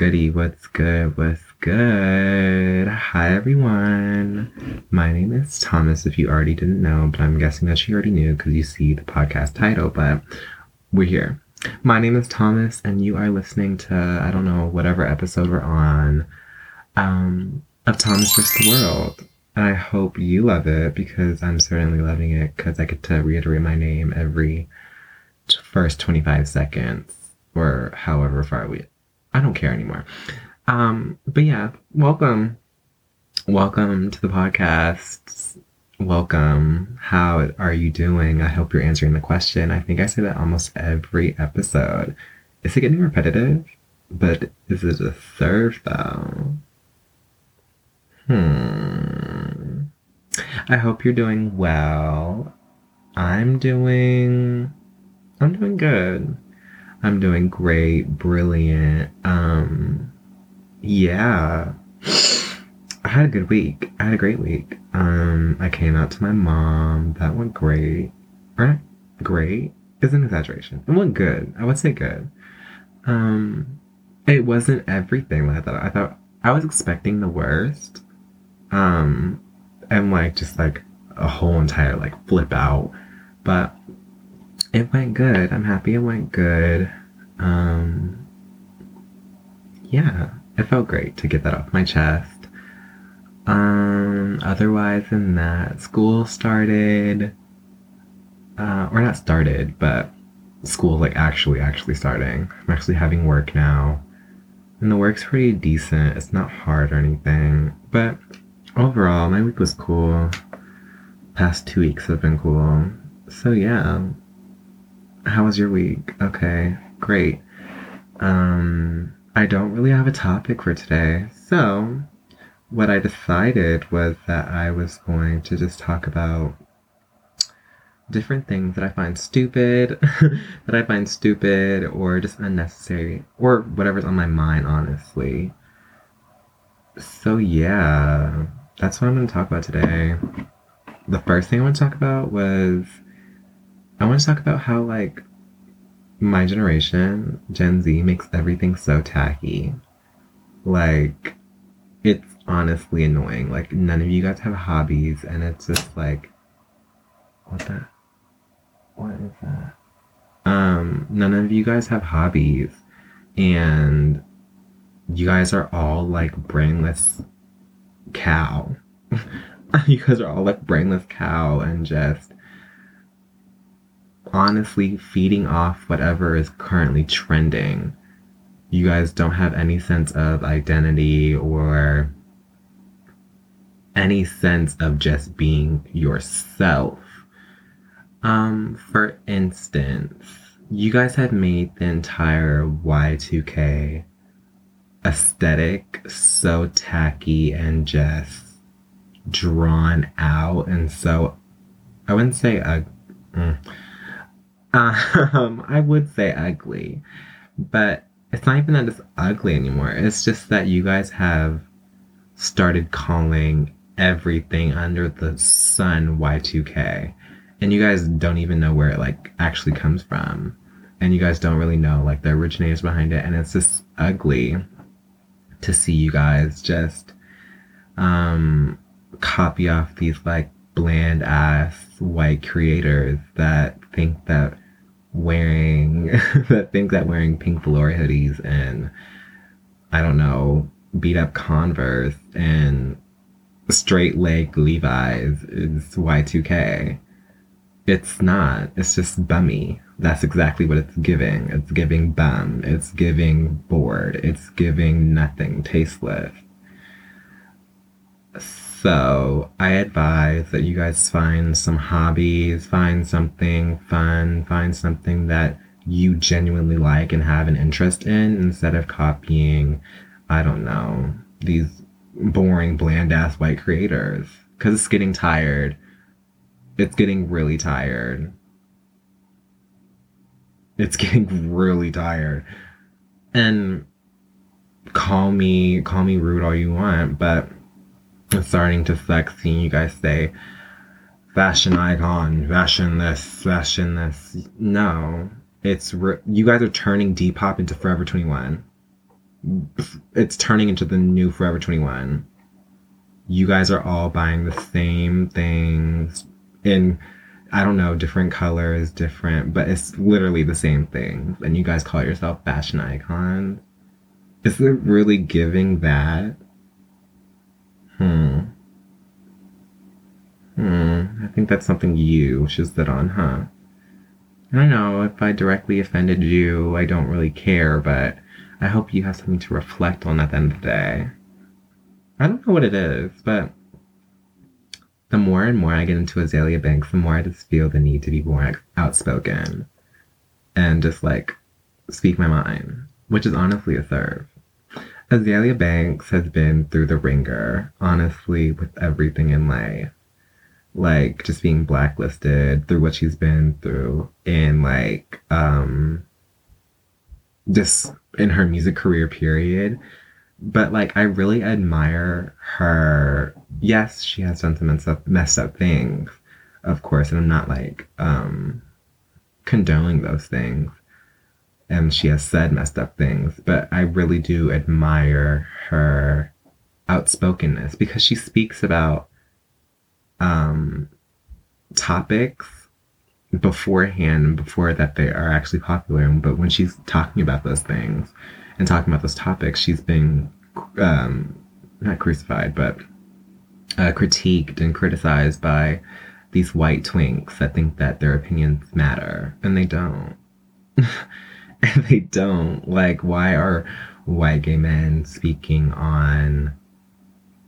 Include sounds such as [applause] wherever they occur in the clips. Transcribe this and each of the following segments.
Goody, what's good, what's good? Hi everyone. My name is Thomas, if you already didn't know, but I'm guessing that you already knew because you see the podcast title, but we're here. My name is Thomas, and you are listening to, I don't know, whatever episode we're on, um, of Thomas vs. the World. And I hope you love it because I'm certainly loving it because I get to reiterate my name every first 25 seconds or however far we I don't care anymore. Um, but yeah, welcome. Welcome to the podcast. Welcome. How are you doing? I hope you're answering the question. I think I say that almost every episode. Is it getting repetitive? But is it a third though? Hmm. I hope you're doing well. I'm doing I'm doing good. I'm doing great, brilliant. Um, yeah. I had a good week. I had a great week. Um, I came out to my mom. That went great. Right? Great is an exaggeration. It went good. I would say good. Um, it wasn't everything that I thought. I thought I was expecting the worst. Um, and like just like a whole entire like flip out. But it went good. I'm happy it went good. Um, yeah, it felt great to get that off my chest. Um, otherwise than that, school started, uh, or not started, but school like actually actually starting. I'm actually having work now, and the work's pretty decent. It's not hard or anything, but overall, my week was cool. Past two weeks have been cool. So yeah, how was your week? Okay, great. Um, I don't really have a topic for today. So, what I decided was that I was going to just talk about different things that I find stupid, [laughs] that I find stupid or just unnecessary, or whatever's on my mind, honestly. So, yeah, that's what I'm going to talk about today. The first thing I want to talk about was I want to talk about how, like, my generation, Gen Z, makes everything so tacky. Like, it's honestly annoying. Like, none of you guys have hobbies, and it's just like, what the? What is that? Um, none of you guys have hobbies, and you guys are all like brainless cow. [laughs] you guys are all like brainless cow and just honestly feeding off whatever is currently trending. You guys don't have any sense of identity or any sense of just being yourself. Um, for instance, you guys have made the entire Y2K aesthetic so tacky and just drawn out and so I wouldn't say uh, mm, um, [laughs] I would say ugly, but it's not even that it's ugly anymore. It's just that you guys have started calling everything under the sun Y2K. And you guys don't even know where it like actually comes from. And you guys don't really know like the originators behind it. And it's just ugly to see you guys just um copy off these like bland ass white creators that think that wearing [laughs] that think that wearing pink velour hoodies and I don't know beat up Converse and straight leg Levi's is Y2K. it's not. It's just bummy. That's exactly what it's giving. It's giving bum. It's giving bored. It's giving nothing, tasteless. So I advise that you guys find some hobbies, find something fun, find something that you genuinely like and have an interest in instead of copying, I don't know, these boring, bland ass white creators. Because it's getting tired. It's getting really tired. It's [laughs] getting really tired. And call me call me rude all you want, but starting to suck seeing you guys say fashion icon, fashion this, fashion this. No, it's re- you guys are turning Depop into Forever 21. It's turning into the new Forever 21. You guys are all buying the same things in I don't know, different colors, different, but it's literally the same thing. And you guys call yourself fashion icons. Is it really giving that? Hmm. Hmm. I think that's something you should sit on, huh? I don't know if I directly offended you. I don't really care, but I hope you have something to reflect on at the end of the day. I don't know what it is, but the more and more I get into Azealia Banks, the more I just feel the need to be more outspoken and just like speak my mind, which is honestly a serve. Azealia Banks has been through the ringer, honestly, with everything in life. Like just being blacklisted through what she's been through in like um just in her music career period. But like I really admire her yes, she has done some messed up, messed up things, of course, and I'm not like um, condoning those things. And she has said messed up things, but I really do admire her outspokenness because she speaks about um, topics beforehand before that they are actually popular. But when she's talking about those things and talking about those topics, she's been um, not crucified, but uh, critiqued and criticized by these white twinks that think that their opinions matter, and they don't. [laughs] [laughs] they don't. Like, why are white gay men speaking on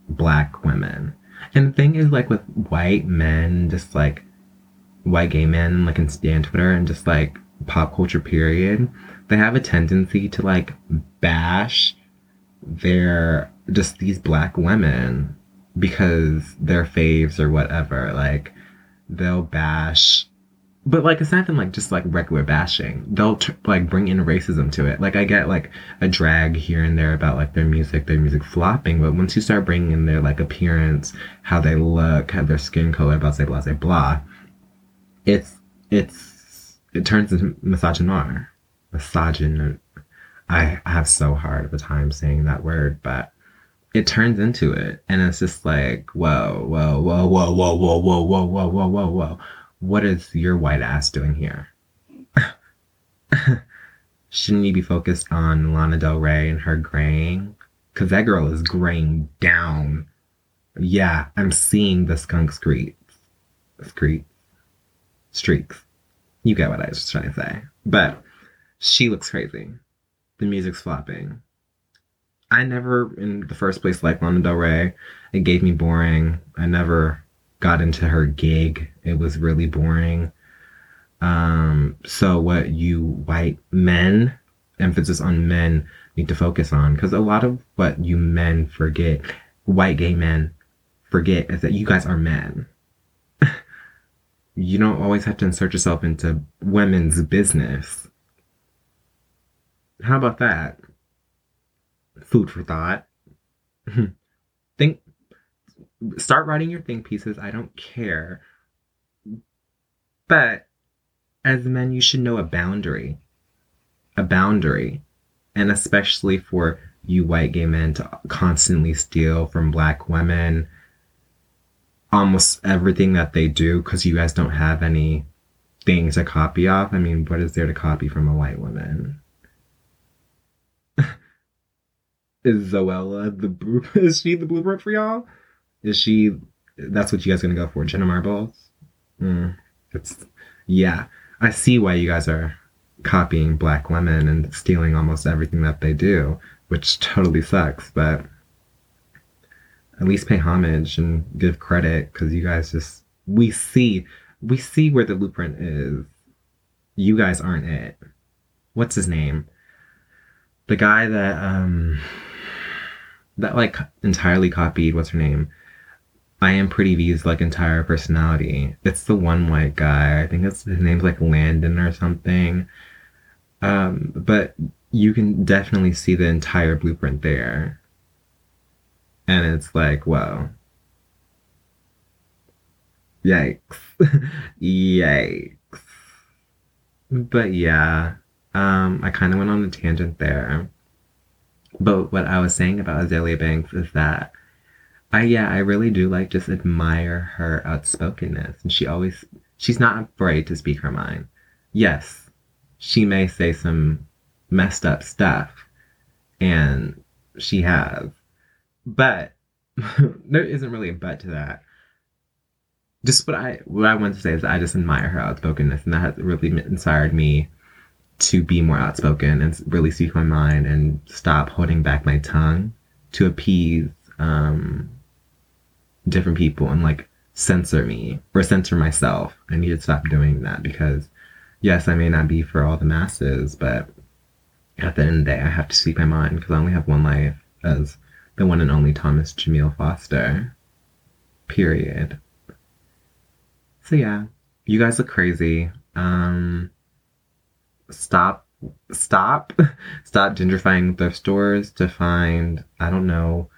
black women? And the thing is, like, with white men, just like white gay men, like in Stan Twitter and just like pop culture period, they have a tendency to like bash their just these black women because they're faves or whatever. Like they'll bash, but like not even like just like regular bashing. They'll t- like bring in racism to it. Like I get like a drag here and there about like their music, their music flopping, but once you start bringing in their like appearance, how they look, how their skin color, blah blah blah blah, it's it's it turns into misogynoir, misogyn. I, I have so hard of a time saying that word, but it turns into it and it's just like whoa whoa whoa whoa whoa whoa whoa whoa whoa whoa whoa whoa what is your white ass doing here? [laughs] Shouldn't you be focused on lana del rey and her graying? Because that girl is graying down. Yeah i'm seeing the skunk streaks streaks streaks. You get what i was trying to say. But she looks crazy. The music's flopping. I never, in the first place, liked Lana Del Rey. It gave me boring. I never got into her gig. It was really boring. Um, so what you white men, emphasis on men, need to focus on, because a lot of what you men forget, white gay men forget, is that you guys are men. [laughs] you don't always have to insert yourself into women's business. How about that? food for thought. [laughs] think start writing your think pieces. I don't care. But as men, you should know a boundary. A boundary. And especially for you white gay men to constantly steal from black women almost everything that they do because you guys don't have any things to copy off. I mean, what is there to copy from a white woman? [laughs] Is Zoella the is she the blueprint for y'all? Is she? That's what you guys gonna go for, Jenna Marbles? Mm. It's yeah. I see why you guys are copying Black Lemon and stealing almost everything that they do, which totally sucks, but at least pay homage and give credit because you guys just we see we see where the blueprint is. You guys aren't it. What's his name? The guy that um that like entirely copied what's her name? I am Pretty V's like entire personality. It's the one white guy. I think it's his name's like Landon or something. Um, but you can definitely see the entire blueprint there. And it's like, well, yikes. [laughs] yikes. But yeah, um, I kind of went on a tangent there. But what I was saying about Azealia Banks is that I yeah, I really do like just admire her outspokenness. And she always she's not afraid to speak her mind. Yes, she may say some messed up stuff and she has. But [laughs] there isn't really a but to that. Just what I what I want to say is I just admire her outspokenness and that has really inspired me to be more outspoken and really speak my mind and stop holding back my tongue to appease um, different people and like censor me or censor myself. I need to stop doing that because, yes, I may not be for all the masses, but at the end of the day, I have to speak my mind because I only have one life as the one and only Thomas Jamil Foster. Period. So yeah, you guys look crazy. Um, stop stop [laughs] stop gentrifying thrift stores to find i don't know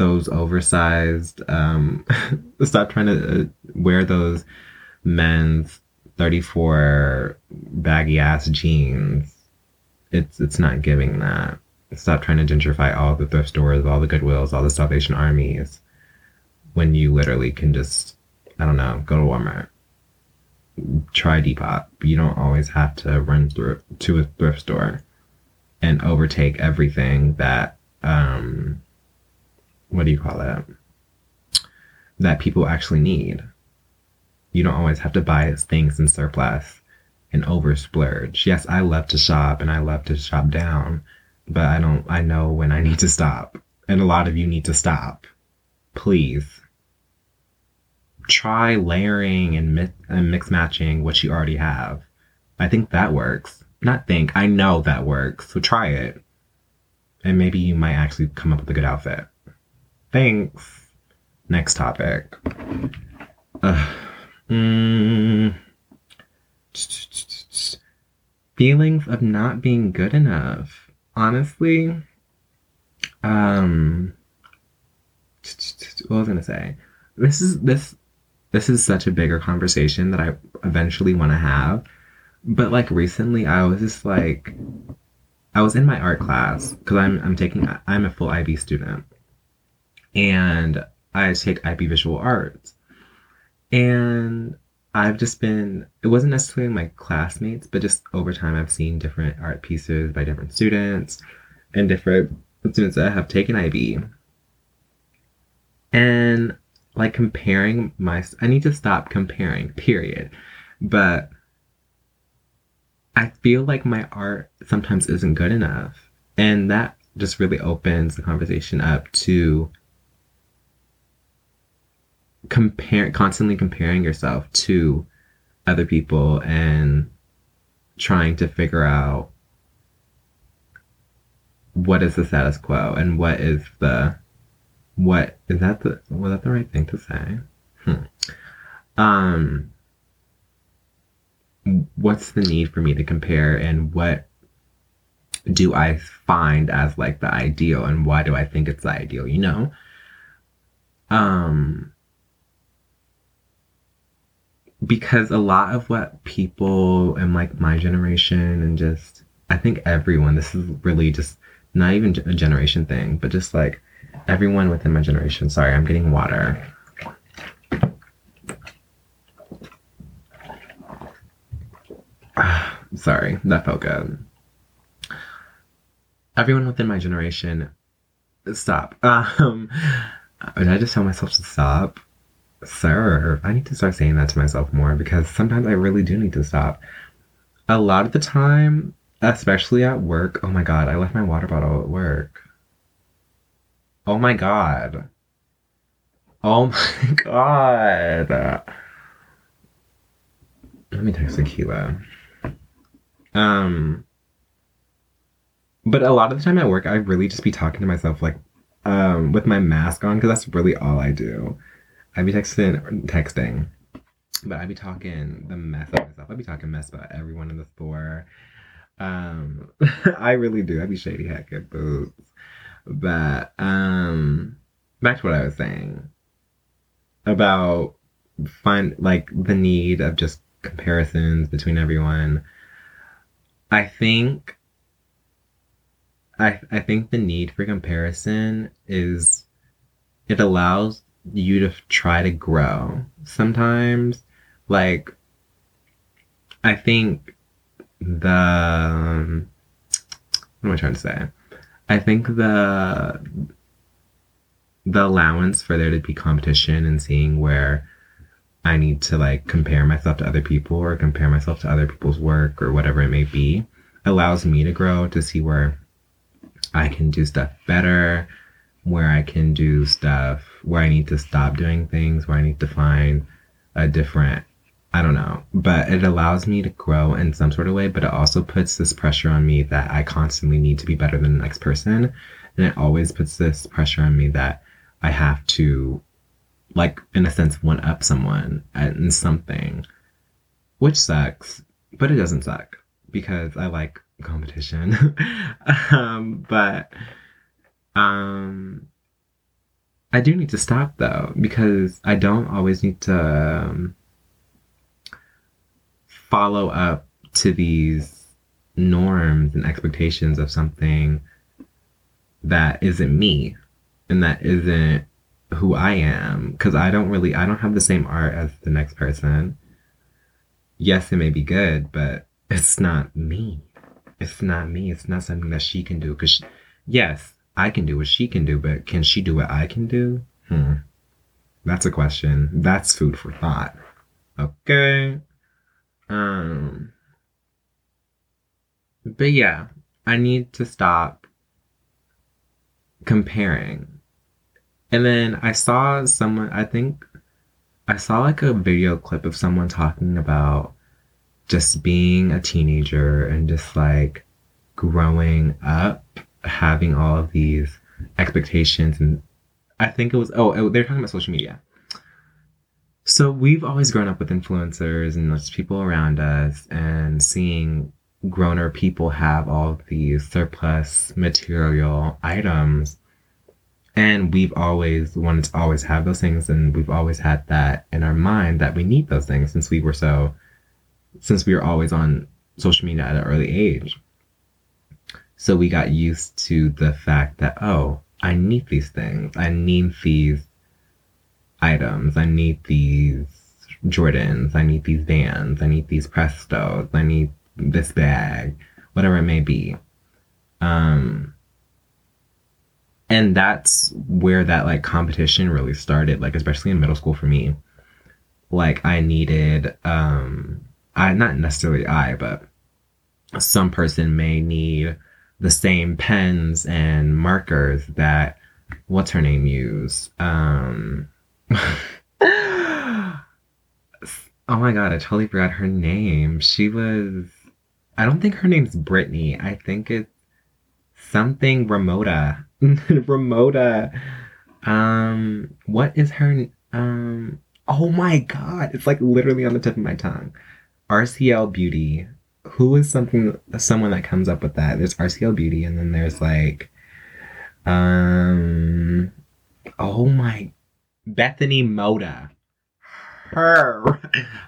those oversized um [laughs] stop trying to uh, wear those men's 34 baggy ass jeans. It's it's not giving that. Stop trying to gentrify all the thrift stores all the goodwills all the salvation armies when you literally can just i don't know go to walmart. Try Depop. You don't always have to run through to a thrift store and overtake everything that um what do you call it? That people actually need. You don't always have to buy things in surplus and over splurge. Yes, I love to shop and I love to shop down, but I don't I know when I need to stop. And a lot of you need to stop. Please try layering and, mi- and mix matching what you already have. I think that works. Not think, I know that works. So try it. And maybe you might actually come up with a good outfit. Thanks. Next topic. Uh, mm, feelings of not being good enough. Honestly, um, what was I gonna say? This is this this is such a bigger conversation that I eventually want to have. But like recently, I was just like, I was in my art class because I'm I'm taking I'm a full IB student, and I take IB visual arts, and I've just been it wasn't necessarily my classmates, but just over time I've seen different art pieces by different students and different students that have taken IB. And like comparing my I need to stop comparing, period. But I feel like my art sometimes isn't good enough. And that just really opens the conversation up to compare constantly comparing yourself to other people and trying to figure out what is the status quo and what is the what is that the was that the right thing to say? Hmm. Um what's the need for me to compare and what do I find as like the ideal and why do I think it's the ideal, you know? Um because a lot of what people in like my generation and just I think everyone this is really just not even a generation thing, but just like everyone within my generation. Sorry, I'm getting water. [sighs] Sorry, that felt good. Everyone within my generation, stop. [laughs] Um, did I just tell myself to stop? Sir, I need to start saying that to myself more because sometimes I really do need to stop. A lot of the time, especially at work, oh my god, I left my water bottle at work. Oh my god. Oh [laughs] my god. Let me text Akila. Um, but a lot of the time at work, I really just be talking to myself like, um, with my mask on because that's really all I do. I'd be texting, texting, but I'd be talking the mess of myself. I'd be talking mess about everyone in the store. Um, [laughs] I really do. I'd be shady hacking boots. But um, back to what I was saying about find like the need of just comparisons between everyone. I think I I think the need for comparison is it allows you to try to grow. Sometimes like I think the um, what am I trying to say? I think the the allowance for there to be competition and seeing where I need to like compare myself to other people or compare myself to other people's work or whatever it may be allows me to grow to see where I can do stuff better, where I can do stuff where I need to stop doing things, where I need to find a different I don't know, but it allows me to grow in some sort of way, but it also puts this pressure on me that I constantly need to be better than the next person. And it always puts this pressure on me that I have to like in a sense one up someone in something which sucks but it doesn't suck because i like competition [laughs] um, but um i do need to stop though because i don't always need to um, follow up to these norms and expectations of something that isn't me and that isn't who I am because I don't really I don't have the same art as the next person. Yes, it may be good, but it's not me. It's not me. It's not something that she can do. Because yes, I can do what she can do, but can she do what I can do? Hmm. That's a question. That's food for thought. Okay. Um. But yeah, I need to stop comparing and then I saw someone, I think I saw like a video clip of someone talking about just being a teenager and just like growing up, having all of these expectations. And I think it was, oh, oh, they're talking about social media. So we've always grown up with influencers and those people around us and seeing growner people have all these surplus material items and we've always wanted to always have those things and we've always had that in our mind that we need those things since we were so since we were always on social media at an early age so we got used to the fact that oh i need these things. I need these items. I need these jordans. I need these vans. I need these prestos. I need this bag whatever it may be. Um and that's where that like competition really started like especially in middle school for me. Like i needed um i not necessarily i but some person may need the same pens and markers that what's her name use um [laughs] oh my god i totally forgot her name she was i don't think her name's brittany i think it's something ramota [laughs] Ramota. Um, what is her? Um, oh my god, it's like literally on the tip of my tongue. RCL Beauty. Who is something? Someone that comes up with that. There's RCL Beauty, and then there's like, um, oh my, Bethany Mota. Her,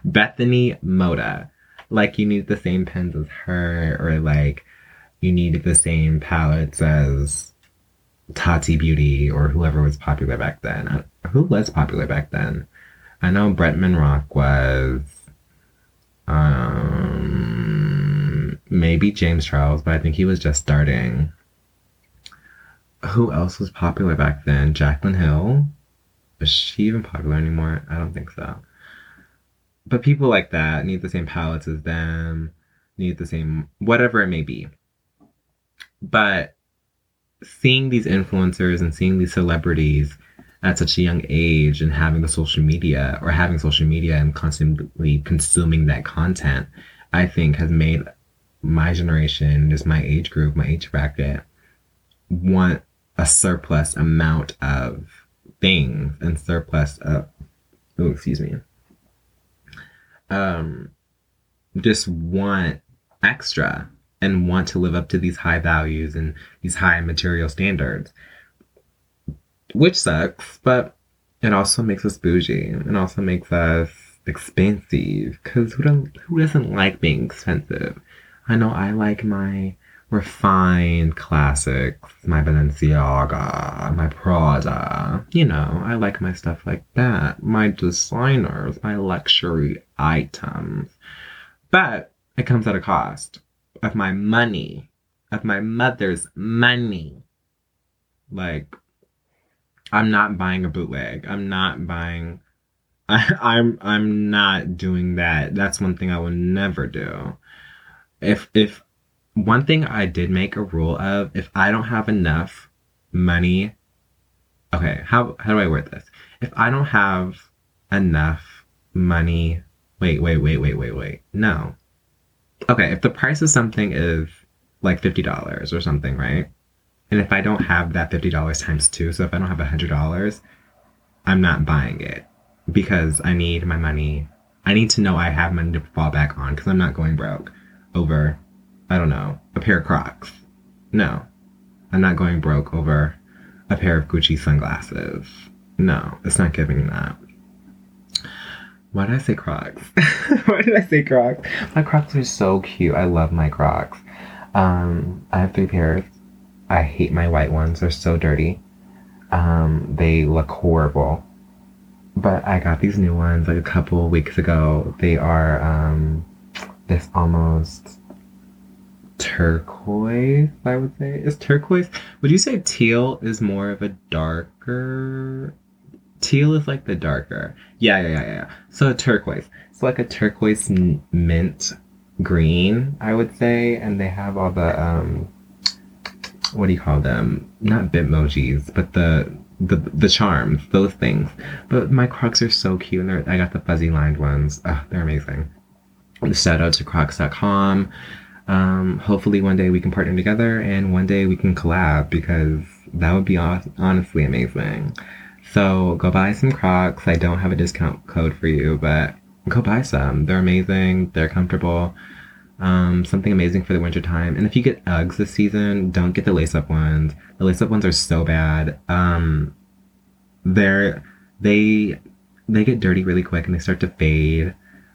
Bethany Mota. Like you need the same pens as her, or like you need the same palettes as Tati Beauty or whoever was popular back then. Who was popular back then? I know Bretman Rock was. Um, maybe James Charles, but I think he was just starting. Who else was popular back then? Jaclyn Hill. Is she even popular anymore? I don't think so. But people like that need the same palettes as them, need the same whatever it may be. But seeing these influencers and seeing these celebrities at such a young age and having the social media or having social media and constantly consuming that content, I think has made my generation, just my age group, my age bracket, want a surplus amount of things and surplus of, oh, excuse me, um, just want extra and want to live up to these high values and these high material standards, which sucks, but it also makes us bougie. It also makes us expensive because who, who doesn't like being expensive? I know I like my refined classics, my Balenciaga, my Prada. You know, I like my stuff like that. My designers, my luxury items. But it comes at a cost of my money, of my mother's money. Like, I'm not buying a bootleg. I'm not buying. I, [laughs] I'm I'm not doing that. That's one thing I will never do. If if one thing I did make a rule of, if I don't have enough money, okay, how how do I word this? If I don't have enough money, wait, wait, wait, wait, wait, wait. No, okay, if the price of something is like $50 or something, right? And if I don't have that $50 times two, so if I don't have $100, I'm not buying it because I need my money. I need to know I have money to fall back on because I'm not going broke over, I don't know, a pair of Crocs. No, I'm not going broke over a pair of Gucci sunglasses. No, it's not giving that. Why did I say Crocs? [laughs] Why did I say Crocs? My Crocs are so cute. I love my Crocs. Um, I have three pairs. I hate my white ones. They're so dirty. Um, they look horrible. But I got these new ones like a couple weeks ago. They are um, this almost turquoise, I would say. Is turquoise? Would you say teal is more of a darker teal is like the darker. Yeah, yeah, yeah, yeah. So turquoise. It's like a turquoise mint green, I would say, and they have all the um, what do you call them? Not bitmojis, but the the the charms, those things. But my Crocs are so cute, and I got the fuzzy lined ones. Oh, they're amazing. Shout out to Crocs.com. Um, hopefully one day we can partner together, and one day we can collab because that would be honestly amazing. So go buy some Crocs. I don't have a discount code for you, but go buy some. They're amazing. They're comfortable. Um, something amazing for the winter time. And if you get Uggs this season, don't get the lace up ones. The lace up ones are so bad. Um, they're they they get dirty really quick and they start to fade.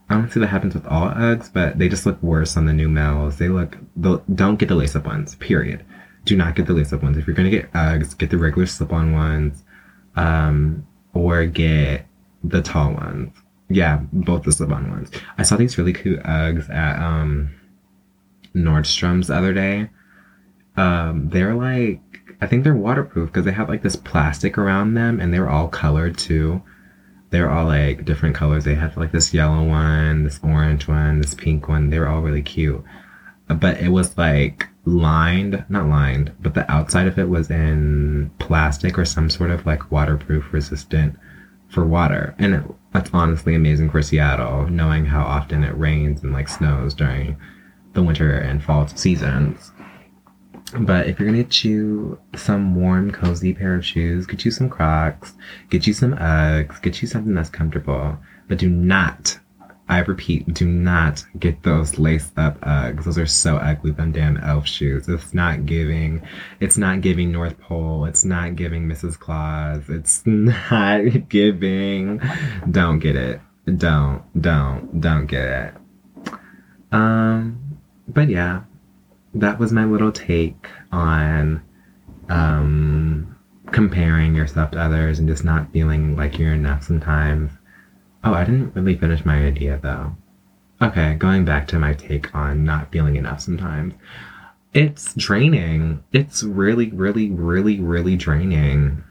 I don't see that happens with all Uggs, but they just look worse on the new Mel's. They look don't get the lace up ones. Period. Do not get the lace up ones. If you're gonna get Uggs, get the regular slip on ones um, or get the tall ones. Yeah, both the slip-on ones. I saw these really cute Uggs at um, Nordstrom's the other day. Um, they're like, I think they're waterproof because they have like this plastic around them, and they're all colored too. They're all like different colors. They have like this yellow one, this orange one, this pink one. They were all really cute. But it was like lined, not lined, but the outside of it was in plastic or some sort of like waterproof resistant for water. And it, that's honestly amazing for Seattle, knowing how often it rains and like snows during the winter and fall seasons. But if you're gonna get you some warm, cozy pair of shoes, get you some Crocs, get you some Uggs, get you something that's comfortable. But do not I repeat, do not get those lace up Uggs. Those are so ugly, them damn elf shoes. It's not giving, it's not giving North Pole. It's not giving Mrs. Claus. It's [laughs] not giving. Don't get it. Don't, don't, don't get it. Um, but yeah, that was my little take on, um, comparing yourself to others and just not feeling like you're enough sometimes Oh, I didn't really finish my idea though. Okay, going back to my take on not feeling enough sometimes. It's draining. It's really, really, really, really draining.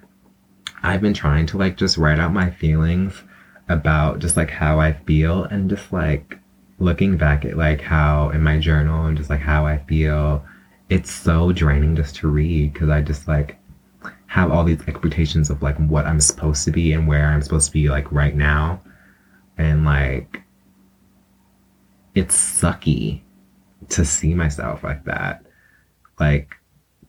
I've been trying to like just write out my feelings about just like how I feel and just like looking back at like how in my journal and just like how I feel, it's so draining just to read because I just like have all these expectations of like what I'm supposed to be and where I'm supposed to be like right now. And like, it's sucky to see myself like that. Like,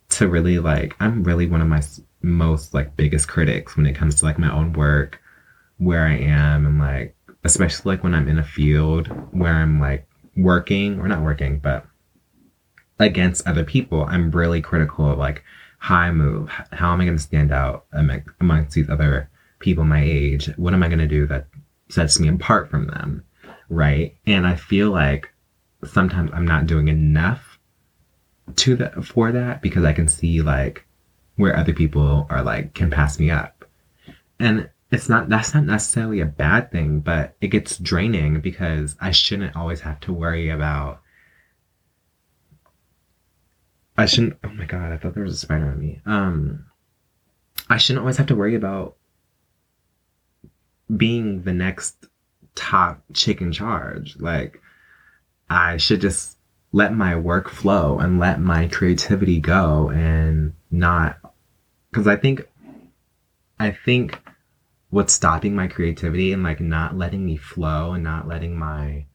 to really like, I'm really one of my most like biggest critics when it comes to like my own work, where I am, and like, especially like when I'm in a field where I'm like working or not working, but against other people, I'm really critical of like how I move. How am I going to stand out amongst these other people my age? What am I going to do that sets me apart from them? Right. And I feel like sometimes I'm not doing enough to that for that because I can see like where other people are like can pass me up. And it's not that's not necessarily a bad thing, but it gets draining because I shouldn't always have to worry about I shouldn't. Oh my god! I thought there was a spider on me. Um, I shouldn't always have to worry about being the next top chick in charge. Like, I should just let my work flow and let my creativity go and not because I think I think what's stopping my creativity and like not letting me flow and not letting my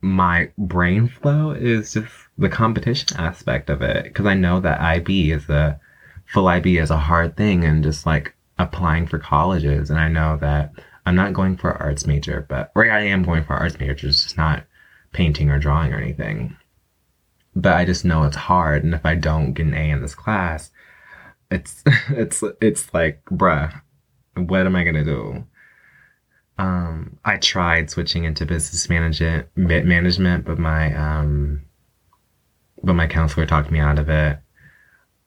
my brain flow is just the competition aspect of it. Because I know that IB is a full IB is a hard thing and just like applying for colleges. And I know that I'm not going for arts major but or I am going for arts major just not painting or drawing or anything. But I just know it's hard. And if I don't get an A in this class it's [laughs] it's it's like bruh what am I gonna do um I tried switching into business management management but my um but my counselor talked me out of it.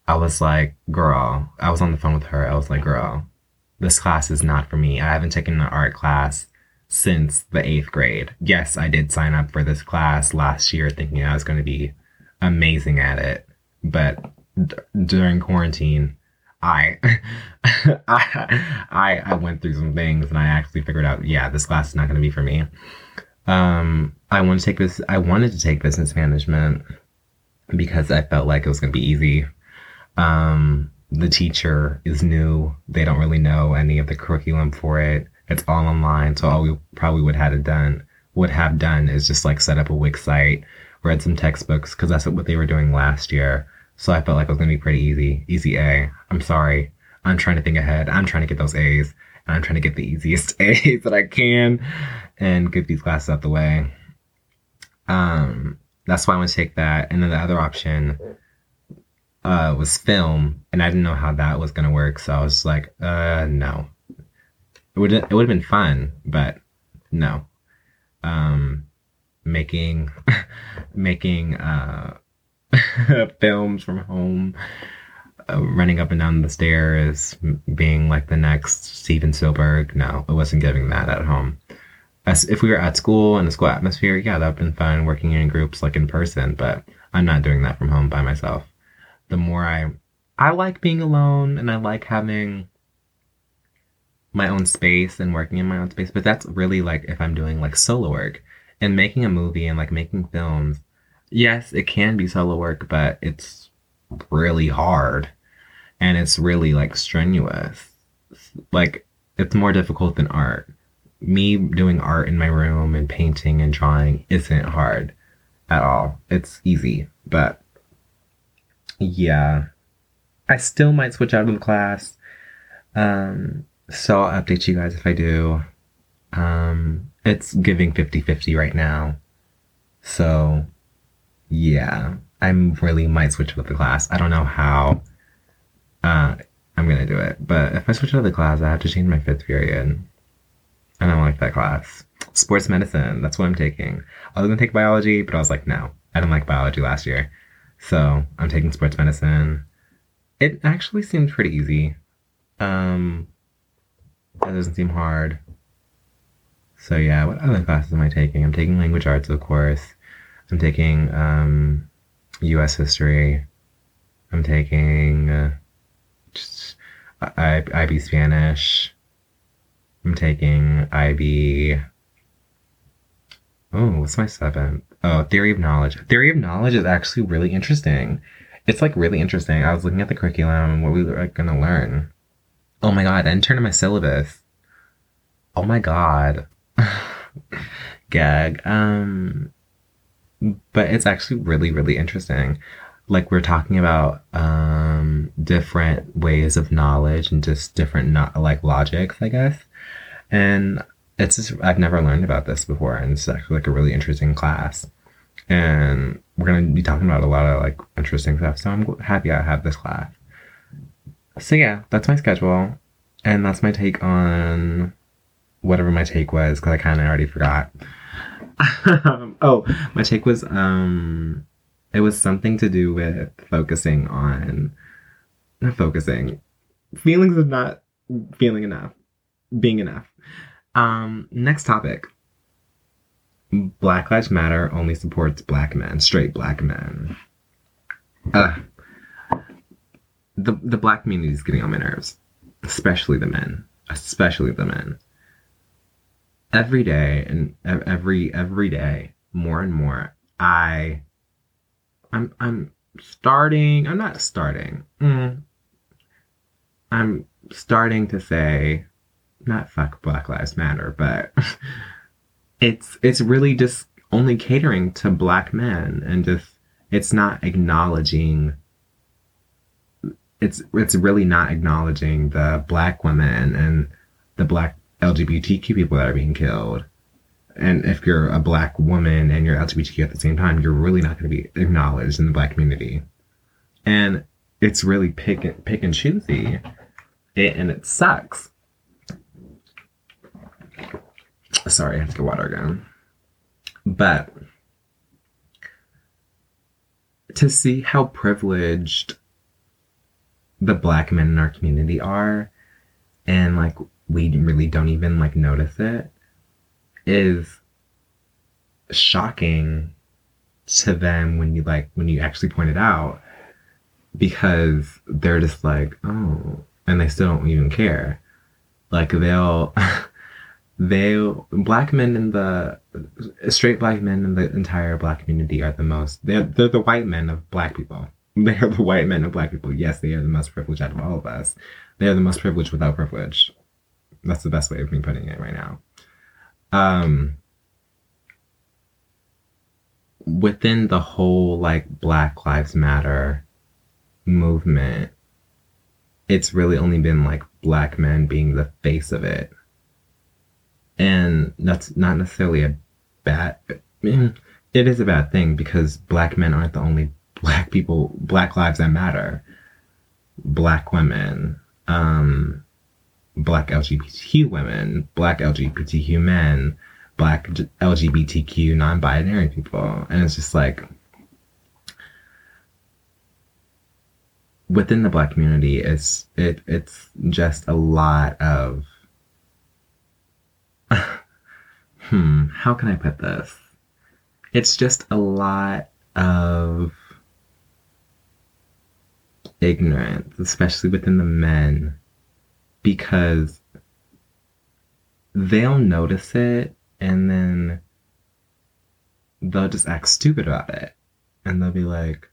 I was like, girl, I was on the phone with her. I was like, girl, this class is not for me. I haven't taken an art class since the eighth grade. Yes, I did sign up for this class last year thinking I was going to be amazing at it. But d- during quarantine, [laughs] I, I, I, went through some things and I actually figured out, yeah, this class is not going to be for me. Um, I want to take this, I wanted to take business management because I felt like it was going to be easy. Um, the teacher is new. They don't really know any of the curriculum for it. It's all online. So all we probably would have done would have done is just like set up a Wix site, read some textbooks because that's what they were doing last year. So I felt like it was to be pretty easy. Easy A. I'm sorry. I'm trying to think ahead. I'm trying to get those A's and I'm trying to get the easiest [laughs] A's that I can and get these classes out the way. Um, that's why I want to take that. And then the other option uh, was film, and I didn't know how that was gonna work, so I was like, uh, no. It would it would have been fun, but no. Um, making [laughs] making uh, [laughs] films from home, uh, running up and down the stairs, being like the next Steven Spielberg. No, it wasn't giving that at home as if we were at school in a school atmosphere, yeah, that'd been fun working in groups like in person, but I'm not doing that from home by myself. The more I I like being alone and I like having my own space and working in my own space, but that's really like if I'm doing like solo work and making a movie and like making films. Yes, it can be solo work, but it's really hard and it's really like strenuous. Like it's more difficult than art me doing art in my room and painting and drawing isn't hard at all. It's easy, but yeah, I still might switch out of the class. Um, so I'll update you guys if I do. Um, it's giving 50 50 right now. So yeah, I'm really might switch out the class. I don't know how uh, I'm gonna do it, but if I switch out the class, I have to change my fifth period. And I don't like that class. Sports medicine, that's what I'm taking. I was gonna take biology, but I was like, no, I didn't like biology last year. So I'm taking sports medicine. It actually seems pretty easy. Um, that doesn't seem hard. So yeah, what other classes am I taking? I'm taking language arts, of course. I'm taking um, U.S. history. I'm taking. Uh, just, I, IB Spanish. I'm taking IB. Oh, what's my seventh? Oh, Theory of Knowledge. Theory of Knowledge is actually really interesting. It's like really interesting. I was looking at the curriculum and what we were like, gonna learn. Oh my god, I turn in my syllabus. Oh my god. [sighs] Gag. Um, but it's actually really, really interesting. Like we're talking about um different ways of knowledge and just different not like logics, I guess. And it's just I've never learned about this before, and it's actually like a really interesting class. And we're gonna be talking about a lot of like interesting stuff. So I'm happy I have this class. So yeah, that's my schedule, and that's my take on whatever my take was because I kind of already forgot. [laughs] oh, my take was um, it was something to do with focusing on, not focusing, feelings of not feeling enough, being enough. Um, next topic. Black Lives Matter only supports black men, straight black men. Uh, the the black community is getting on my nerves, especially the men, especially the men every day and every every day more and more i i'm i'm starting i'm not starting mm, i'm starting to say not fuck black lives matter but [laughs] it's it's really just only catering to black men and just it's not acknowledging it's it's really not acknowledging the black women and the black LGBTQ people that are being killed. And if you're a black woman and you're LGBTQ at the same time, you're really not going to be acknowledged in the black community. And it's really pick and, pick and choosy. It, and it sucks. Sorry, I have to get water again. But to see how privileged the black men in our community are and like we really don't even like notice it is shocking to them when you like when you actually point it out because they're just like oh and they still don't even care. Like they'll [laughs] they'll black men in the straight black men in the entire black community are the most they're, they're the white men of black people. [laughs] They are the white men of black people. Yes they are the most privileged out of all of us. They are the most privileged without privilege that's the best way of me putting it right now. Um, within the whole like Black Lives Matter movement, it's really only been like black men being the face of it. And that's not necessarily a bad it is a bad thing because black men aren't the only black people black lives that matter. Black women, um, black LGBTQ women, black LGBTQ men, black LGBTQ non binary people. And it's just like, within the black community, it's, it, it's just a lot of, [laughs] hmm, how can I put this? It's just a lot of ignorance, especially within the men because they'll notice it and then they'll just act stupid about it. And they'll be like,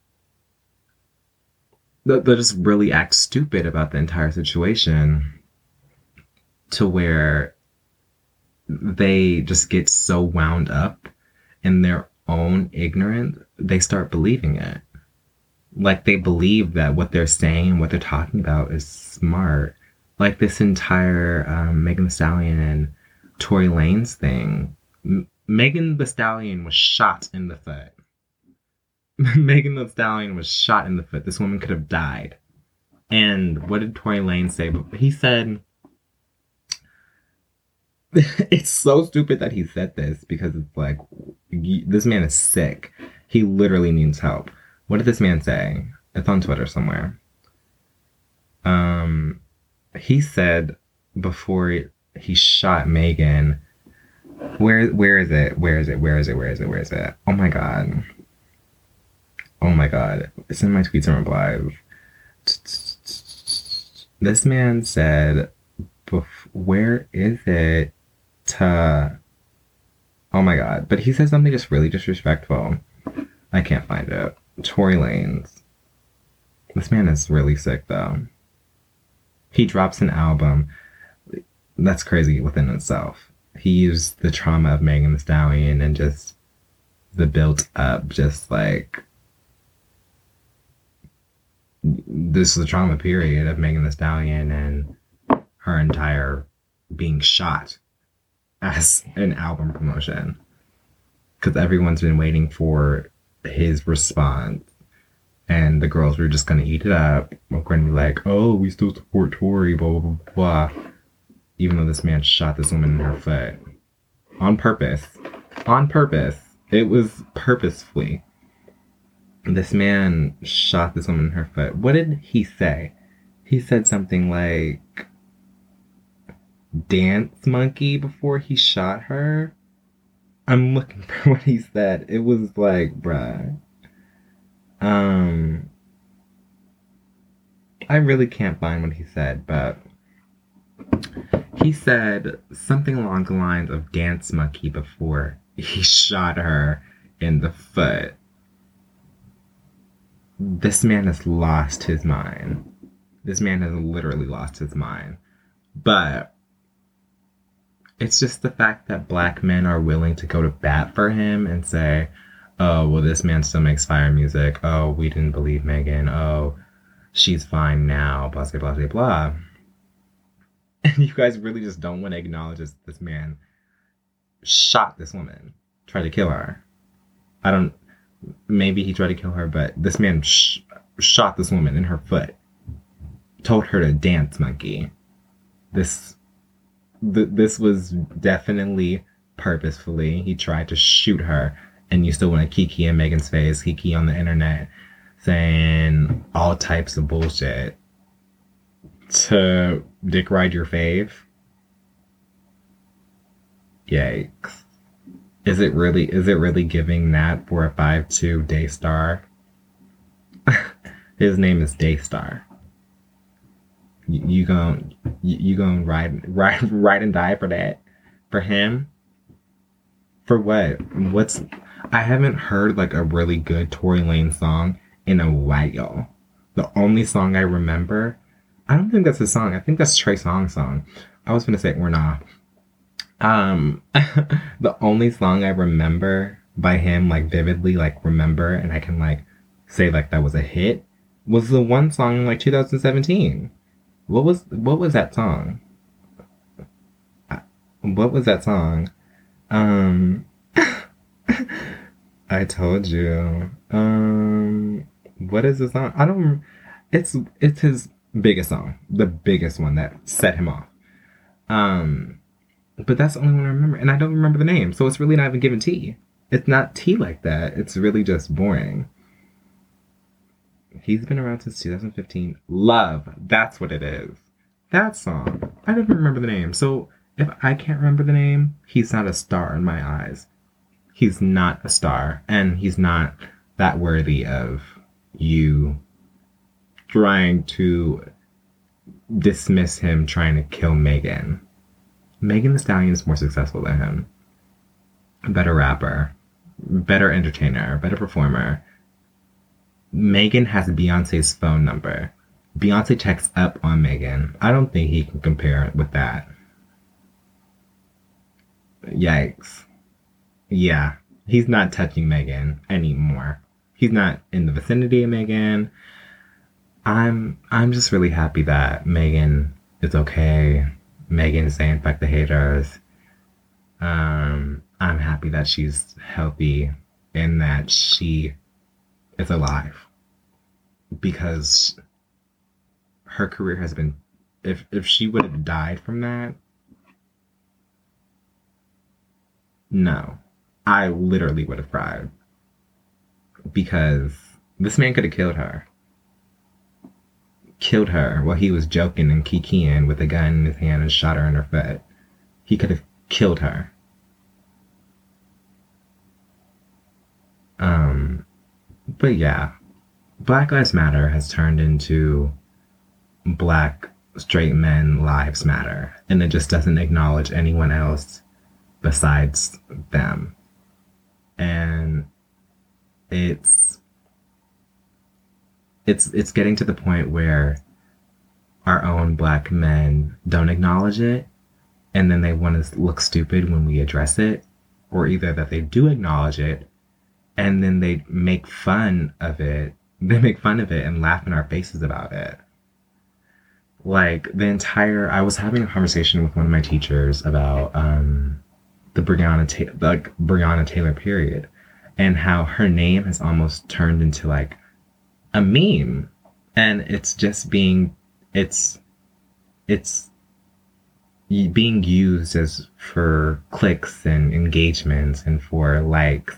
they'll, just really act stupid about the entire situation to where they just get so wound up in their own ignorance, they start believing it. Like they believe that what they're saying, what they're talking about is smart like this entire um, Megan Thee Stallion and Tory Lanez thing. M- Megan Thee Stallion was shot in the foot. [laughs] Megan Thee Stallion was shot in the foot. This woman could have died. And what did Tory Lanez say? He said, [laughs] it's so stupid that he said this because it's like, this man is sick. He literally needs help. What did this man say? It's on Twitter somewhere. Um, he said before he shot Megan, where where is it? Where is it? Where is it? Where is it? Where is it? Oh my god. Oh my god. It's in my tweets and replies. This man said, "Where is it?" To oh my god! But he said something just really disrespectful. I can't find it. Tory Lanez. This man is really sick though. He drops an album. That's crazy within itself. He used the trauma of Megan Thee Stallion and just the built up, just like this is the trauma period of Megan Thee Stallion and her entire being shot as an album promotion. Because everyone's been waiting for his response. And the girls were just gonna eat it up. We're gonna be like, oh, we still support Tory, blah, blah, blah, blah. Even though this man shot this woman in her foot. On purpose. On purpose. It was purposefully. This man shot this woman in her foot. What did he say? He said something like dance monkey before he shot her. I'm looking [laughs] for what he said. It was like, bruh. Um, I really can't find what he said, but he said something along the lines of dance monkey before [laughs] he shot her in the foot. This man has lost his mind. This man has literally lost his mind. But it's just the fact that black men are willing to go to bat for him and say, oh, well, this man still makes fire music. Oh, we didn't believe Megan. Oh, she's fine now. Blah, blah, blah, blah. [laughs] And you guys really just don't want to acknowledge this, this man shot this woman, tried to kill her. I don't, maybe he tried to kill her, but this man sh- shot this woman in her foot, told her to dance, monkey. This th- this was definitely purposefully. He tried to shoot her, and you still want to kiki in Megan's face, kiki on the internet, saying all types of bullshit to dick ride your fave. Yikes. Is it really is it really giving that for a 5-2 Daystar? [laughs] His name is Daystar you, you going you, you going ride ride [laughs] ride and die for that for him for what what's i haven't heard like a really good tory lane song in a while. The only song i remember i don't think that's a song. I think that's trey songz song. I was gonna say we're not. Um [laughs] the only song i remember by him like vividly like remember and i can like say like that was a hit was the one song in like 2017 what was what was that song? What was that song? Um I told you. Um what is the song? I don't it's it's his biggest song. The biggest one that set him off. Um but that's the only one I remember. And I don't remember the name. So it's really not even given tea. It's not tea like that. It's really just boring. He's been around since 2015. Love. That's what it is. That song. I don't remember the name. So if I can't remember the name, he's not a star in my eyes. He's not a star. And he's not that worthy of you trying to dismiss him trying to kill Megan. Megan Thee Stallion is more successful than him. A better rapper, better entertainer, better performer Megan has Beyonce's phone number. Beyonce checks up on Megan. I don't think he can compare with that. Yikes. Yeah, he's not touching Megan anymore. He's not in the vicinity of Megan. I'm I'm just really happy that Megan is okay. Megan's saying fuck the haters. Um, I'm happy that she's healthy and that she is alive because her career has been if if she would have died from that no i literally would have cried because this man could have killed her. Killed her while he was joking and kikiing with a gun in his hand and shot her in her foot. He could have killed her. Um but yeah Black Lives Matter has turned into Black straight men lives matter and it just doesn't acknowledge anyone else besides them and it's it's it's getting to the point where our own black men don't acknowledge it and then they want to look stupid when we address it or either that they do acknowledge it and then they make fun of it [laughs] they make fun of it and laugh in our faces about it. Like the entire i was having a conversation with one of my teachers about um the Breonna, Ta- Breonna Taylor period and how her name has almost turned into like a meme. And it's just being it's it's being used as for clicks and engagements and for likes.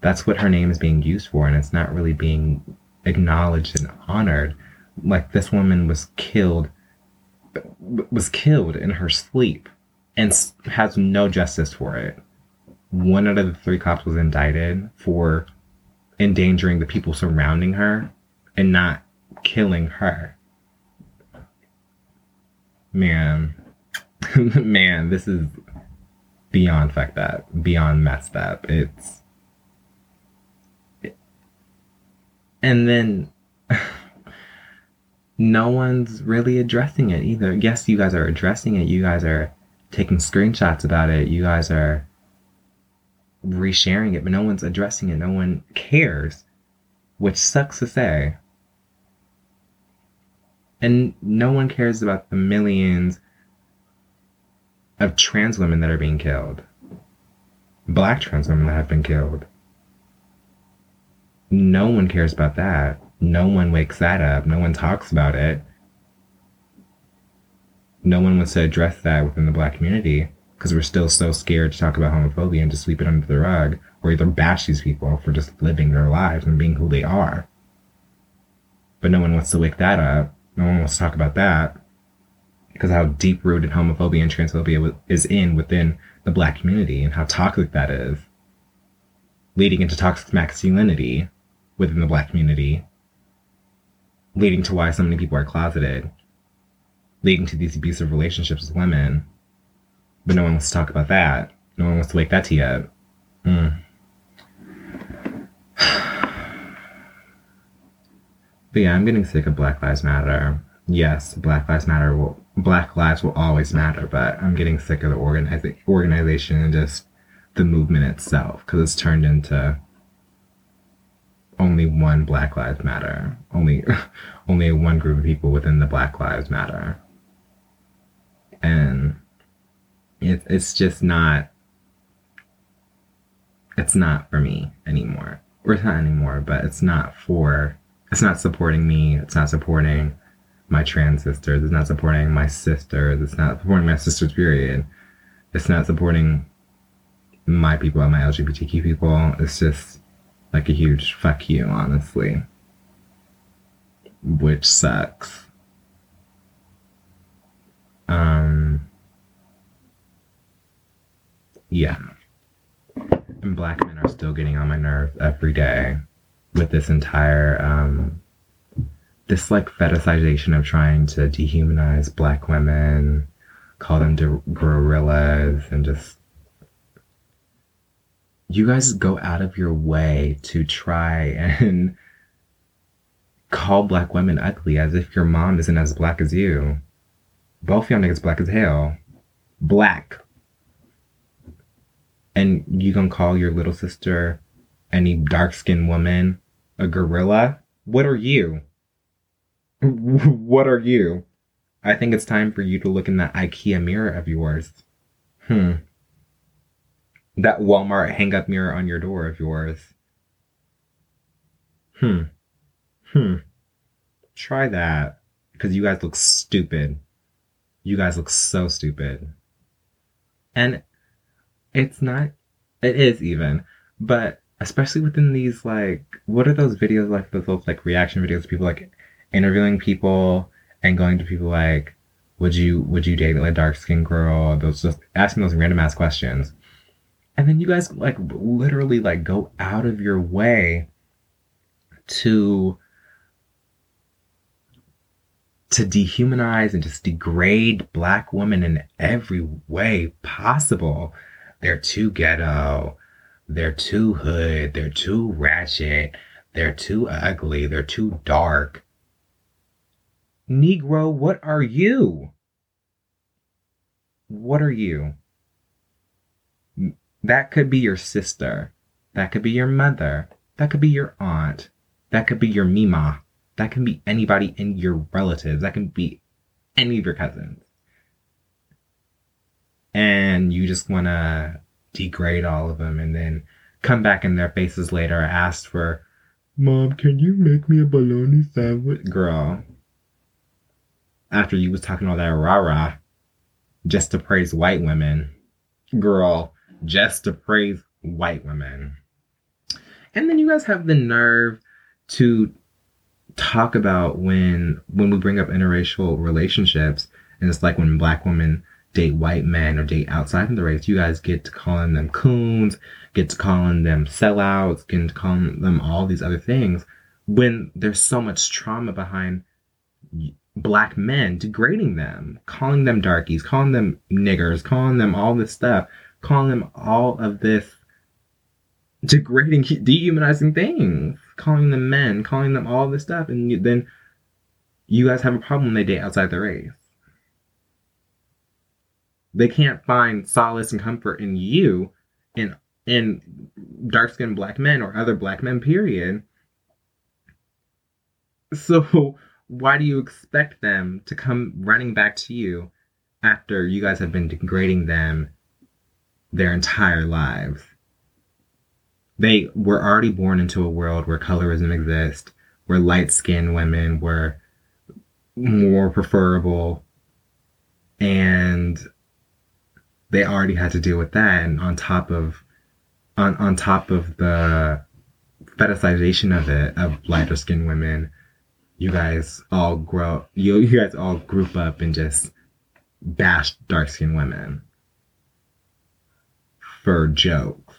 That's what her name is being used for and it's not really being acknowledged and honored. Like this woman was killed was killed in her sleep and has no justice for it one out of the three cops was indicted for endangering the people surrounding her and not killing her. Man, [laughs] man, this is beyond fucked up, beyond messed up. It's. And then [sighs] no one's really addressing it either. Yes, you guys are addressing it. You guys are taking screenshots about it. You guys are resharing it, but no one's addressing it. No one cares, which sucks to say. And no one cares about the millions of trans women that are being killed, black trans women that have been killed. No one cares about that. No one wakes that up. No one talks about it. No one wants to address that within the black community because we're still so scared to talk about homophobia and to sweep it under the rug or either bash these people for just living their lives and being who they are. But no one wants to wake that up. No one wants to talk about that because how deep rooted homophobia and transphobia is in within the black community and how toxic that is, leading into toxic masculinity within the black community, leading to why so many people are closeted, leading to these abusive relationships with women but no one wants to talk about that. No one wants to wake that tea up. Mm. [sighs] but yeah, I'm getting sick of Black Lives Matter. Yes, Black Lives Matter will Black lives will always matter, but I'm getting sick of the organiza- organization and just the movement itself because it's turned into only one Black Lives Matter, only [laughs] only one group of people within the Black Lives Matter, and it, it's just not it's not for me anymore. Or it's not anymore but it's not for it's not supporting me. It's not supporting my trans sisters. It's not supporting my sisters. It's not supporting my sisters period. It's not supporting my people and my lgbtq people. It's just like a huge fuck you honestly. Which sucks. Um yeah. And black men are still getting on my nerves every day with this entire um this like fetishization of trying to dehumanize black women, call them de- gorillas, and just you guys go out of your way to try and call black women ugly as if your mom isn't as black as you. Both y'all niggas black as hell. Black and you gonna call your little sister any dark skinned woman a gorilla? What are you? [laughs] what are you? I think it's time for you to look in that IKEA mirror of yours. Hmm. That Walmart hang up mirror on your door of yours. Hmm. Hmm. Try that. Because you guys look stupid. You guys look so stupid. And it's not. It is even, but especially within these like, what are those videos like? Those like reaction videos, people like interviewing people and going to people like, would you would you date a dark skinned girl? Those just asking those random ass questions, and then you guys like literally like go out of your way to to dehumanize and just degrade black women in every way possible. They're too ghetto. They're too hood. They're too ratchet. They're too ugly. They're too dark. Negro, what are you? What are you? That could be your sister. That could be your mother. That could be your aunt. That could be your mima. That can be anybody in your relatives. That can be any of your cousins. And you just want to degrade all of them and then come back in their faces later, ask for, Mom, can you make me a bologna sandwich? Girl. After you was talking all that rah rah just to praise white women. Girl, just to praise white women. And then you guys have the nerve to talk about when when we bring up interracial relationships and it's like when black women date white men or date outside of the race, you guys get to calling them coons, get to calling them sellouts, get to calling them all these other things when there's so much trauma behind black men, degrading them, calling them darkies, calling them niggers, calling them all this stuff, calling them all of this degrading, [laughs] dehumanizing things, calling them men, calling them all this stuff, and then you guys have a problem when they date outside the race. They can't find solace and comfort in you, in in dark skinned black men or other black men, period. So [laughs] why do you expect them to come running back to you after you guys have been degrading them their entire lives? They were already born into a world where colorism exists, where light skinned women were more preferable, and they already had to deal with that. And on top of on on top of the fetishization of it of lighter skinned women, you guys all grow you you guys all group up and just bash dark skinned women for jokes.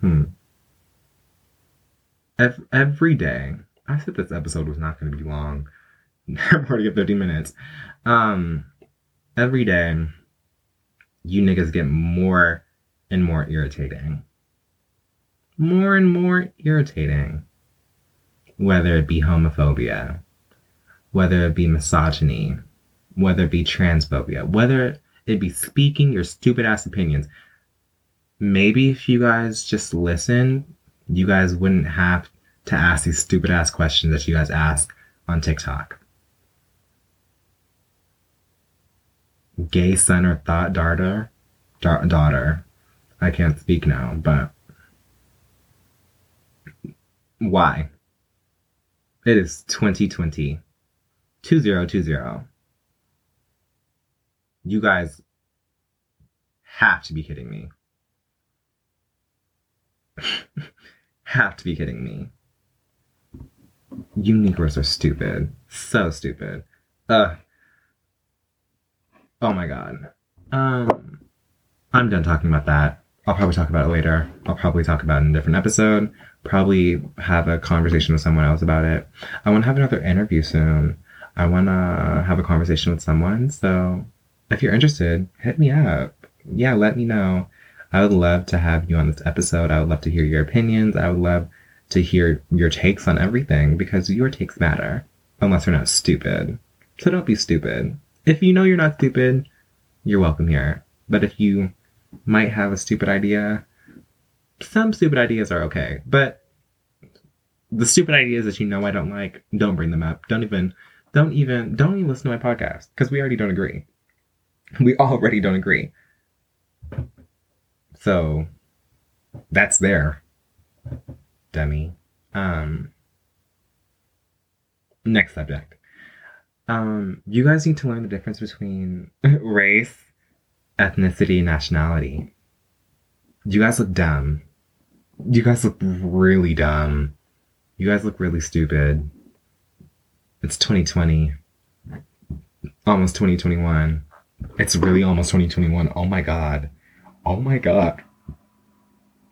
Hmm. Every, day, I said this episode was not going to be long. [laughs] I'm already at 50 minutes. Um, every day, you niggas get more and more irritating. More and more irritating. Whether it be homophobia, whether it be misogyny, whether it be transphobia, whether it be speaking your stupid ass opinions maybe if you guys just listen, you guys wouldn't have to ask these stupid ass questions that you guys ask on TikTok. Gay son or thought daughter, da- daughter. I can't speak now, but why? It is 2020. 2020. You guys have to be kidding me. [laughs] have to be kidding me. You Negroes are stupid. So stupid. Uh. Oh my god. Um. I'm done talking about that. I'll probably talk about it later. I'll probably talk about it in a different episode. Probably have a conversation with someone else about it. I want to have another interview soon. I want to have a conversation with someone. So if you're interested, hit me up. Yeah, let me know. I would love to have you on this episode. I would love to hear your opinions. I would love to hear your takes on everything because your takes matter, unless they're not stupid. So don't be stupid. If you know you're not stupid, you're welcome here. But if you might have a stupid idea, some stupid ideas are okay. But the stupid ideas that you know I don't like, don't bring them up. Don't even, don't even, don't even listen to my podcast because we already don't agree. We already don't agree. So that's there. Dummy. Um next subject. Um, you guys need to learn the difference between [laughs] race, ethnicity, nationality. You guys look dumb. You guys look really dumb. You guys look really stupid. It's 2020. Almost 2021. It's really almost 2021. Oh my god. Oh my god.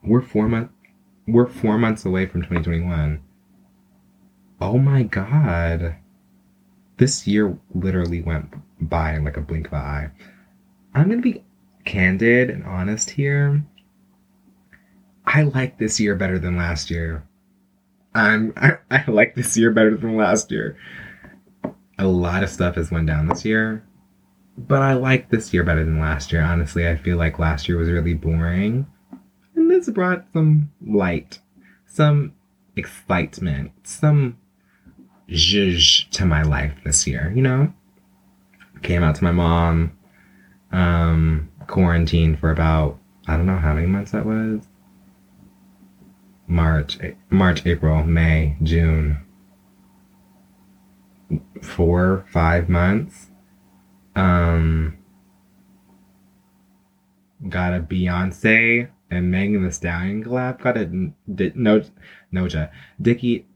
We're four months we're four months away from 2021. Oh my god. This year literally went by in like a blink of an eye. I'm gonna be candid and honest here. I like this year better than last year. I'm I, [laughs] I like this year better than last year. A lot of stuff has went down this year, but I like this year better than last year. Honestly, I feel like last year was really boring, and this brought some light, some excitement, some zhuzh to my life this year. You know, came out to my mom, um, quarantined for about I don't know how many months that was. March, March, April, May, June. Four, five months. Um, got a Beyonce and Megan Thee Stallion collab. Got a D- no, Noja, Dicky,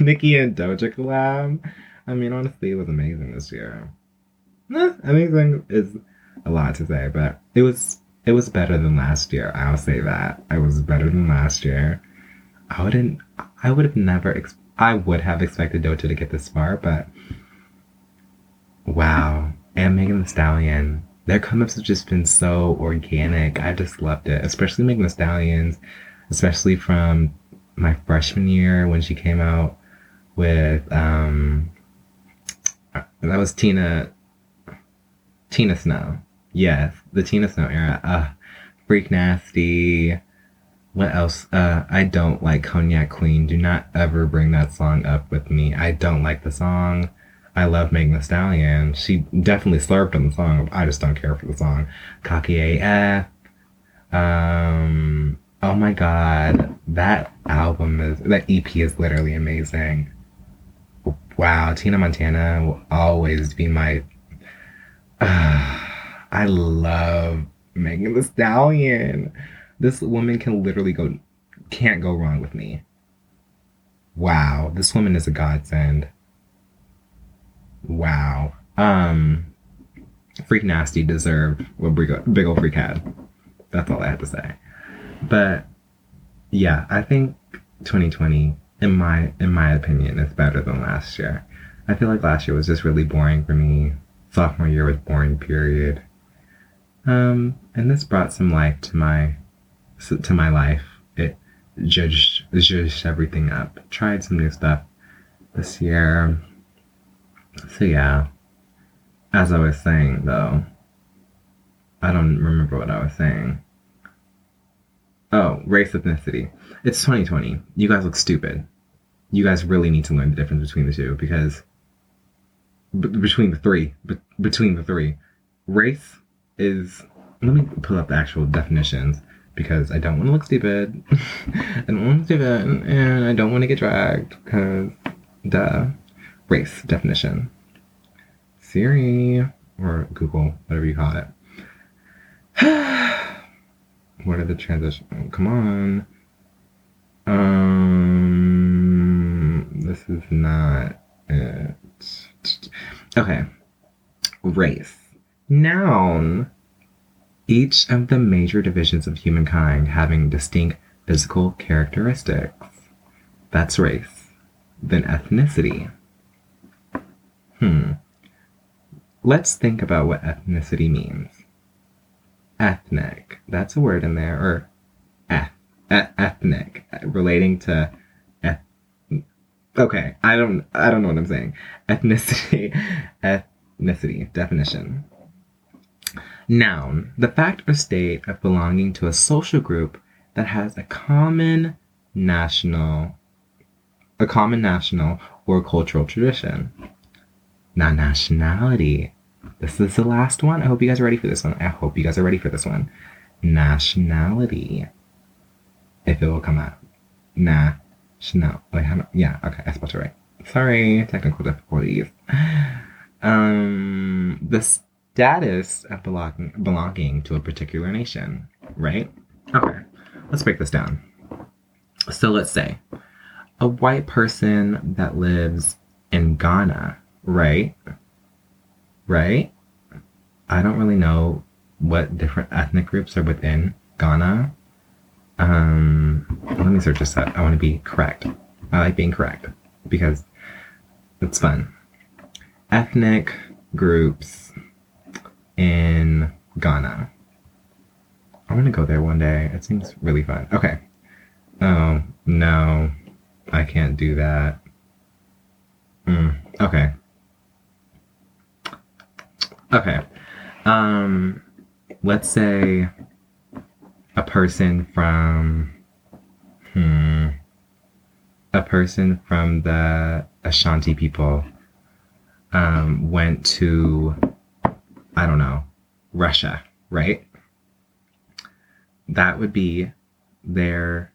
Nicki [laughs] and Doja collab. I mean, honestly, it was amazing this year. Amazing is a lot to say, but it was it was better than last year. I'll say that. I was better than last year. I wouldn't. I would have never. Ex- I would have expected Doja to get this far, but wow. And Megan Thee Stallion, their come-ups have just been so organic. I just loved it, especially Megan Thee Stallion's, especially from my freshman year when she came out with um that was Tina Tina Snow. Yes, the Tina Snow era. Uh, Freak Nasty. What else? Uh, I don't like Cognac Queen. Do not ever bring that song up with me. I don't like the song. I love Megan Thee Stallion. She definitely slurped on the song. I just don't care for the song. Cocky AF. Um, oh my god. That album is, that EP is literally amazing. Wow. Tina Montana will always be my, uh, [sighs] I love Megan Thee Stallion. This woman can literally go, can't go wrong with me. Wow, this woman is a godsend. Wow. Um, Freak Nasty deserved what Big Ole Freak had. That's all I have to say. But yeah, I think 2020, in my in my opinion, is better than last year. I feel like last year was just really boring for me. Sophomore year was boring. Period. Um, and this brought some life to my to my life. It judged judged everything up. Tried some new stuff this year. So yeah. As I was saying though, I don't remember what I was saying. Oh, race ethnicity. It's 2020. You guys look stupid. You guys really need to learn the difference between the two because b- between the three, b- between the three, race is. Let me pull up the actual definitions because I don't want to look stupid. [laughs] I don't want to look stupid, and I don't want to get dragged because the race definition. Siri or Google, whatever you call it. [sighs] what are the transitions? Oh, come on. Um, this is not it. Okay. Race. Noun. Each of the major divisions of humankind having distinct physical characteristics. That's race. Then ethnicity. Hmm. Let's think about what ethnicity means. Ethnic. That's a word in there. Or eth- ethnic. Relating to eth- Okay, I don't I don't know what I'm saying. Ethnicity. [laughs] Ethnicity. Definition. Noun. The fact or state of belonging to a social group that has a common national a common national or cultural tradition. Now nationality. This is the last one. I hope you guys are ready for this one. I hope you guys are ready for this one. Nationality. If it will come out. Nah. No. Wait, how yeah, okay, I spelled it right. Sorry, technical difficulties. Um, the status of belonging to a particular nation, right? Okay, let's break this down. So let's say a white person that lives in Ghana, right? Right? I don't really know what different ethnic groups are within Ghana. Um, let me search this up. I want to be correct. I like being correct because it's fun. ethnic groups in Ghana. I want to go there one day. It seems really fun. Okay. Oh, no. I can't do that. Mm, okay. Okay. Um, let's say a person from, hmm, a person from the Ashanti people um, went to, I don't know, Russia, right? That would be their,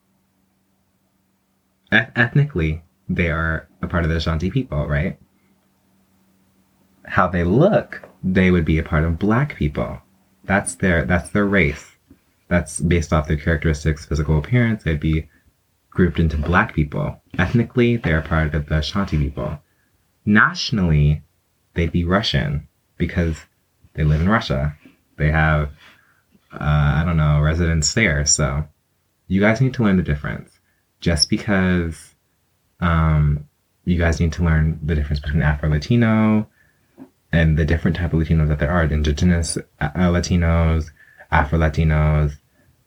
ethnically, they are a part of the Ashanti people, right? How they look, they would be a part of black people. That's their, that's their race. That's based off their characteristics, physical appearance. They'd be grouped into black people. Ethnically, they're part of the Ashanti people. Nationally, they'd be Russian because they live in Russia. They have, uh, I don't know, residents there. So you guys need to learn the difference. Just because um, you guys need to learn the difference between Afro Latino and the different type of Latinos that there are indigenous uh, Latinos, Afro Latinos,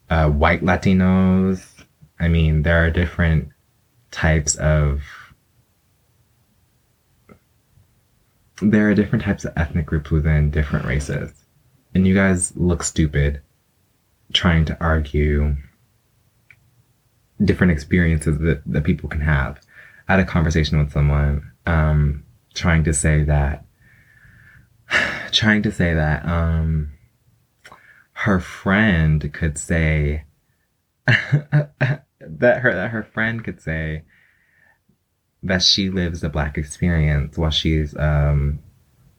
uh, white Latinos. I mean, there are different types of there are different types of ethnic groups within different races. And you guys look stupid trying to argue different experiences that, that people can have. I had a conversation with someone um, trying to say that, [sighs] trying to say that um, her friend could say [laughs] that her that her friend could say that she lives a black experience while she's um,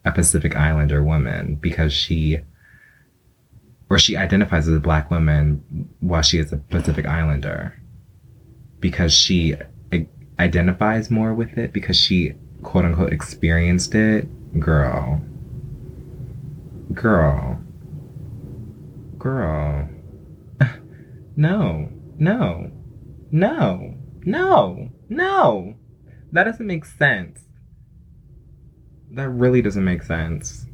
a Pacific Islander woman because she or she identifies as a black woman while she is a Pacific Islander because she identifies more with it because she quote unquote experienced it. Girl. Girl. Girl. [laughs] no. No. No. No. No. That doesn't make sense. That really doesn't make sense.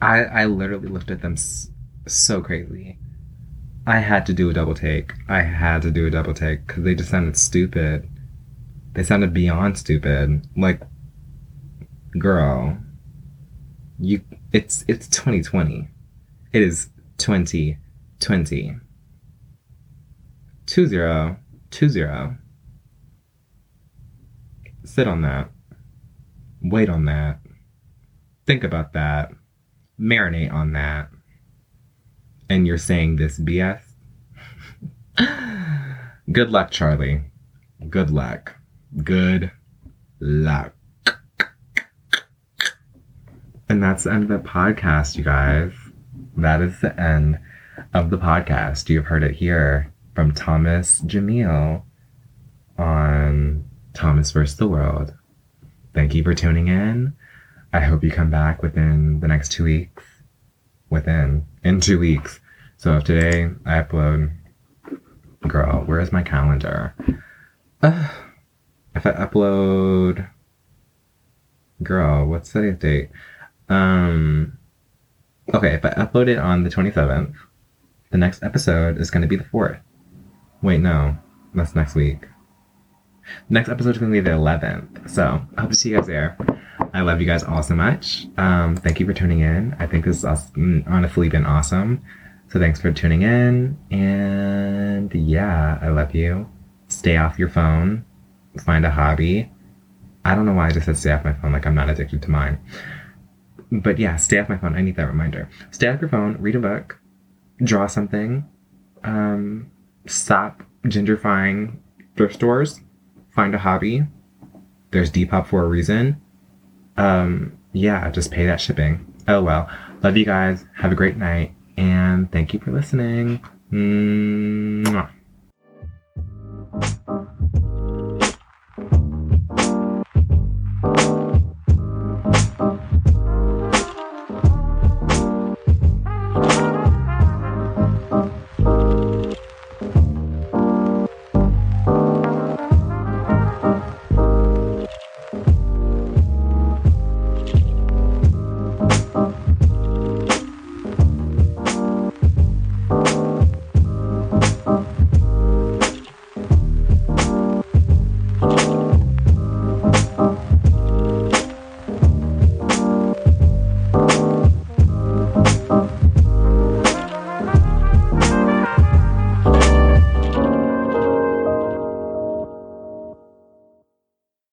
I I literally looked at them so crazy. I had to do a double take. I had to do a double take because they just sounded stupid. They sounded beyond stupid. Like, girl, you. It's it's 2020. It is 2020. 20 zero two zero. Sit on that. Wait on that. Think about that. Marinate on that. And you're saying this BS? [laughs] Good luck, Charlie. Good luck. Good luck. And that's the end of the podcast, you guys. That is the end of the podcast. You've heard it here from Thomas Jamil on Thomas vs. the World. Thank you for tuning in. I hope you come back within the next two weeks. Within, in two weeks. So if today I upload, girl, where is my calendar? Uh, [sighs] if I upload, girl, what's the date? Um, okay, if I upload it on the 27th, the next episode is going to be the 4th. Wait, no, that's next week. Next episode is going to be the 11th. So I hope to see you guys there. I love you guys all so much. Um, thank you for tuning in. I think this has honestly been awesome. So thanks for tuning in. And yeah, I love you. Stay off your phone. Find a hobby. I don't know why I just said stay off my phone like I'm not addicted to mine. But yeah, stay off my phone. I need that reminder. Stay off your phone, read a book, draw something, um, stop gentrifying thrift stores, find a hobby. There's Depop for a reason. Um, yeah, just pay that shipping. Oh well. Love you guys. Have a great night. And thank you for listening. Mwah.